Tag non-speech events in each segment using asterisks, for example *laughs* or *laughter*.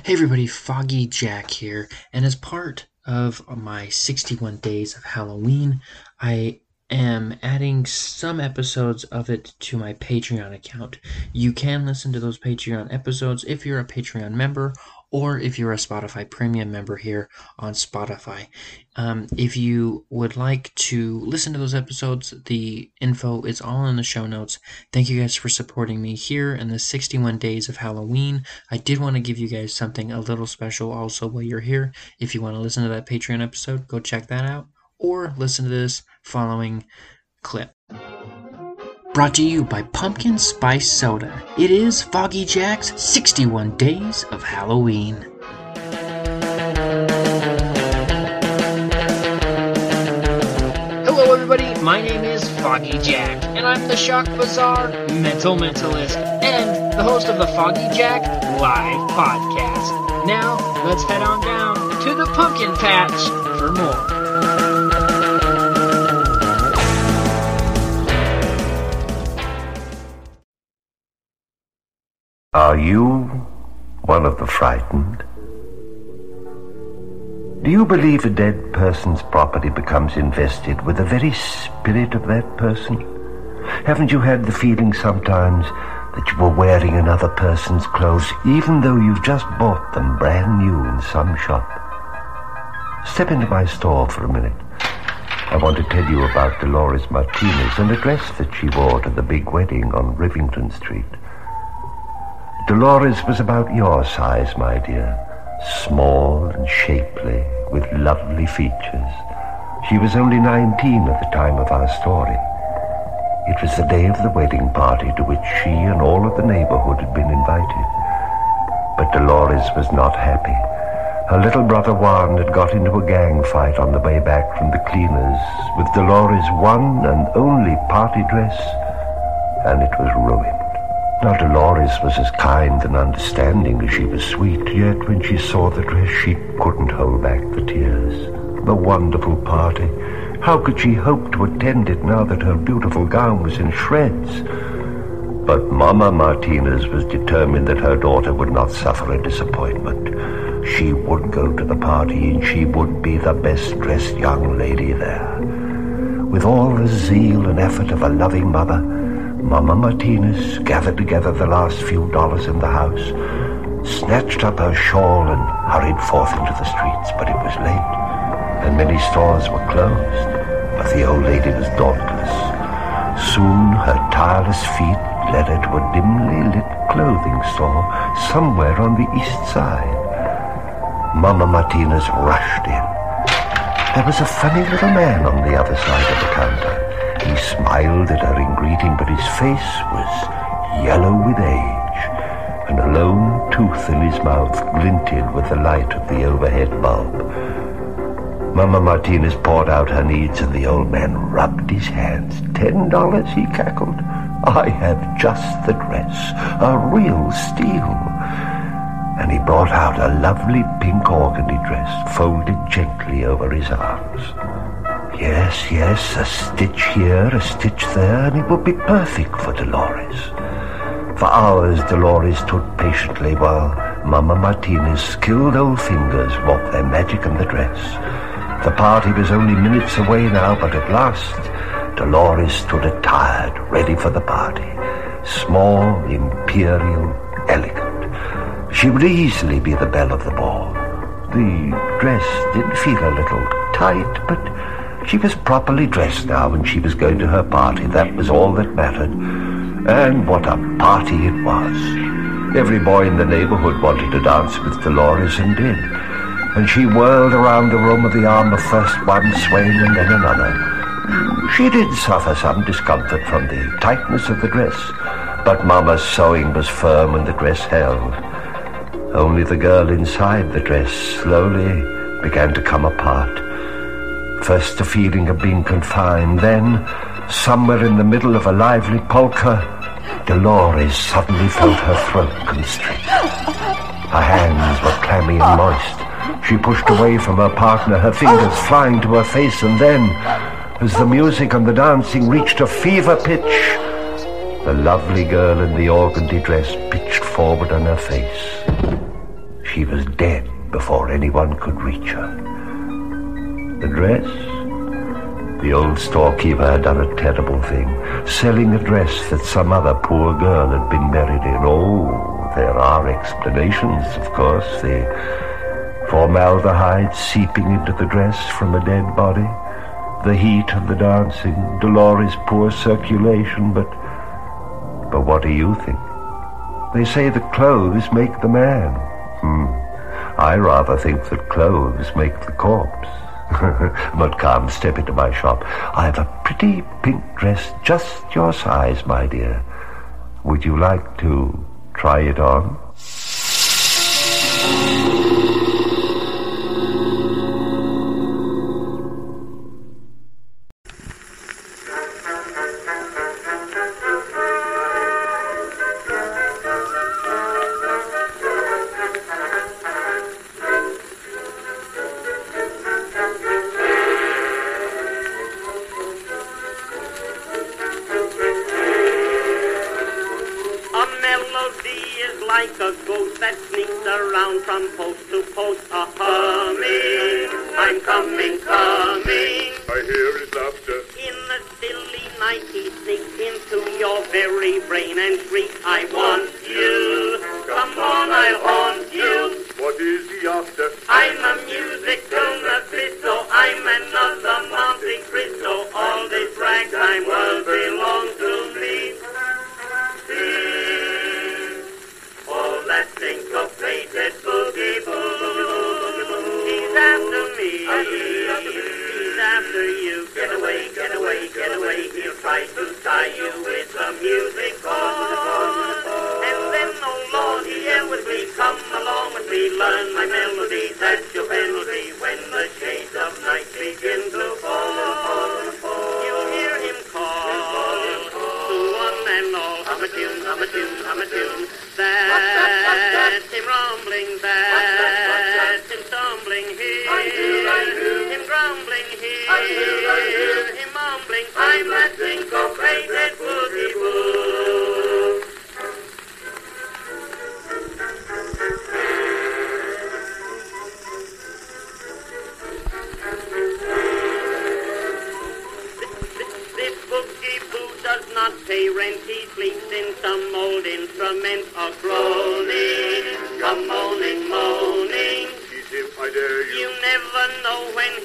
Hey everybody, Foggy Jack here, and as part of my 61 days of Halloween, I am adding some episodes of it to my Patreon account. You can listen to those Patreon episodes if you're a Patreon member or if you're a Spotify premium member here on Spotify. Um, if you would like to listen to those episodes, the info is all in the show notes. Thank you guys for supporting me here in the 61 days of Halloween. I did want to give you guys something a little special also while you're here. If you want to listen to that Patreon episode, go check that out or listen to this following clip. Brought to you by Pumpkin Spice Soda. It is Foggy Jack's 61 Days of Halloween. Hello, everybody. My name is Foggy Jack, and I'm the Shock Bazaar Mental Mentalist and the host of the Foggy Jack Live Podcast. Now, let's head on down to the pumpkin patch for more. Are you one of the frightened? Do you believe a dead person's property becomes invested with the very spirit of that person? Haven't you had the feeling sometimes that you were wearing another person's clothes even though you've just bought them brand new in some shop? Step into my store for a minute. I want to tell you about Dolores Martinez and a dress that she wore to the big wedding on Rivington Street. Dolores was about your size, my dear. Small and shapely, with lovely features. She was only 19 at the time of our story. It was the day of the wedding party to which she and all of the neighborhood had been invited. But Dolores was not happy. Her little brother Juan had got into a gang fight on the way back from the cleaners with Dolores' one and only party dress, and it was ruined. Now Dolores was as kind and understanding as she was sweet, yet when she saw the dress she couldn't hold back the tears. The wonderful party. How could she hope to attend it now that her beautiful gown was in shreds? But Mama Martinez was determined that her daughter would not suffer a disappointment. She would go to the party and she would be the best dressed young lady there. With all the zeal and effort of a loving mother, Mama Martinez gathered together the last few dollars in the house, snatched up her shawl and hurried forth into the streets, but it was late, and many stores were closed. But the old lady was dauntless. Soon her tireless feet led her to a dimly lit clothing store somewhere on the east side. Mama Martinez rushed in. There was a funny little man on the other side of the counter. He smiled at her in greeting, but his face was yellow with age, and a lone tooth in his mouth glinted with the light of the overhead bulb. Mama Martinez poured out her needs, and the old man rubbed his hands. Ten dollars, he cackled. I have just the dress, a real steal. And he brought out a lovely pink organdy dress, folded gently over his arms. Yes, yes, a stitch here, a stitch there, and it would be perfect for Dolores. For hours, Dolores stood patiently while Mama Martinez's skilled old fingers wrought their magic on the dress. The party was only minutes away now, but at last, Dolores stood attired, ready for the party. Small, imperial, elegant. She would easily be the belle of the ball. The dress did feel a little tight, but she was properly dressed now and she was going to her party. That was all that mattered. And what a party it was. Every boy in the neighborhood wanted to dance with Dolores and did. And she whirled around the room with the arm of first one swaying and then another. She did suffer some discomfort from the tightness of the dress, but Mama's sewing was firm and the dress held. Only the girl inside the dress slowly began to come apart. First a feeling of being confined, then, somewhere in the middle of a lively polka, Dolores suddenly felt her throat constrict. Her hands were clammy and moist. She pushed away from her partner, her fingers flying to her face, and then, as the music and the dancing reached a fever pitch, the lovely girl in the organdy dress pitched forward on her face. she was dead before anyone could reach her. The dress? The old storekeeper had done a terrible thing, selling a dress that some other poor girl had been buried in. Oh, there are explanations, of course. The formaldehyde seeping into the dress from a dead body, the heat of the dancing, Dolores' poor circulation, but... But what do you think? They say the clothes make the man. Hmm. I rather think that clothes make the corpse. *laughs* but come, step into my shop. I've a pretty pink dress just your size, my dear. Would you like to try it on? Like a ghost that sneaks around from post to post. A humming, I'm coming, coming. I hear his laughter. In the silly night he sneaks into your very brain and shrieks, I want you. Come on, I'll haunt you. What is he after? I'm a He's after you. Get away,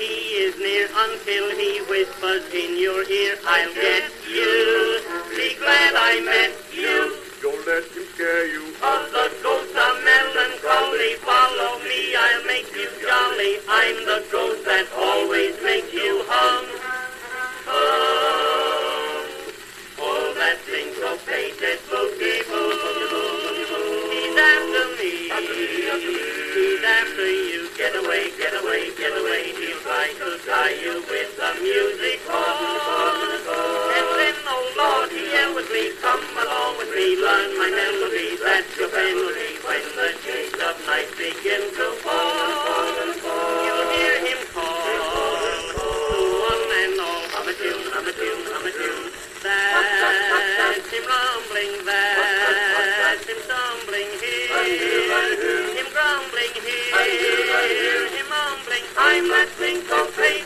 he is near until he whispers in your ear, I'll get you. Be glad I met you. Don't let him scare you. Of the ghost of melancholy, follow me, I'll make you jolly. I'm the ghost that always makes Lord, with me. Come along with me, learn my melody. That's your penalty when the shades of night begin to fall. You'll hear him call to one and all. Hum a tune, hum a tune, hum a tune. That's him rumbling, that's him stumbling here. Him grumbling here. Him mumbling, I'm that syncopated boogie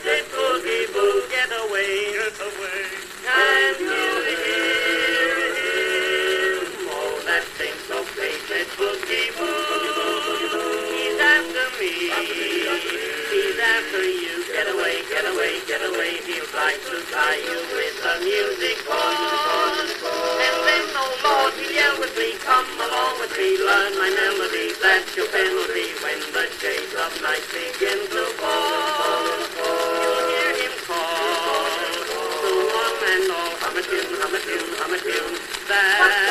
Try to tie you with the music cord. And then, oh Lord, he'll yell with me. Come along with me, learn my melody. That's your penalty when the shades of night begin to fall. You'll hear him call to one and all. Hum a tune, hum a tune, hum a tune. That's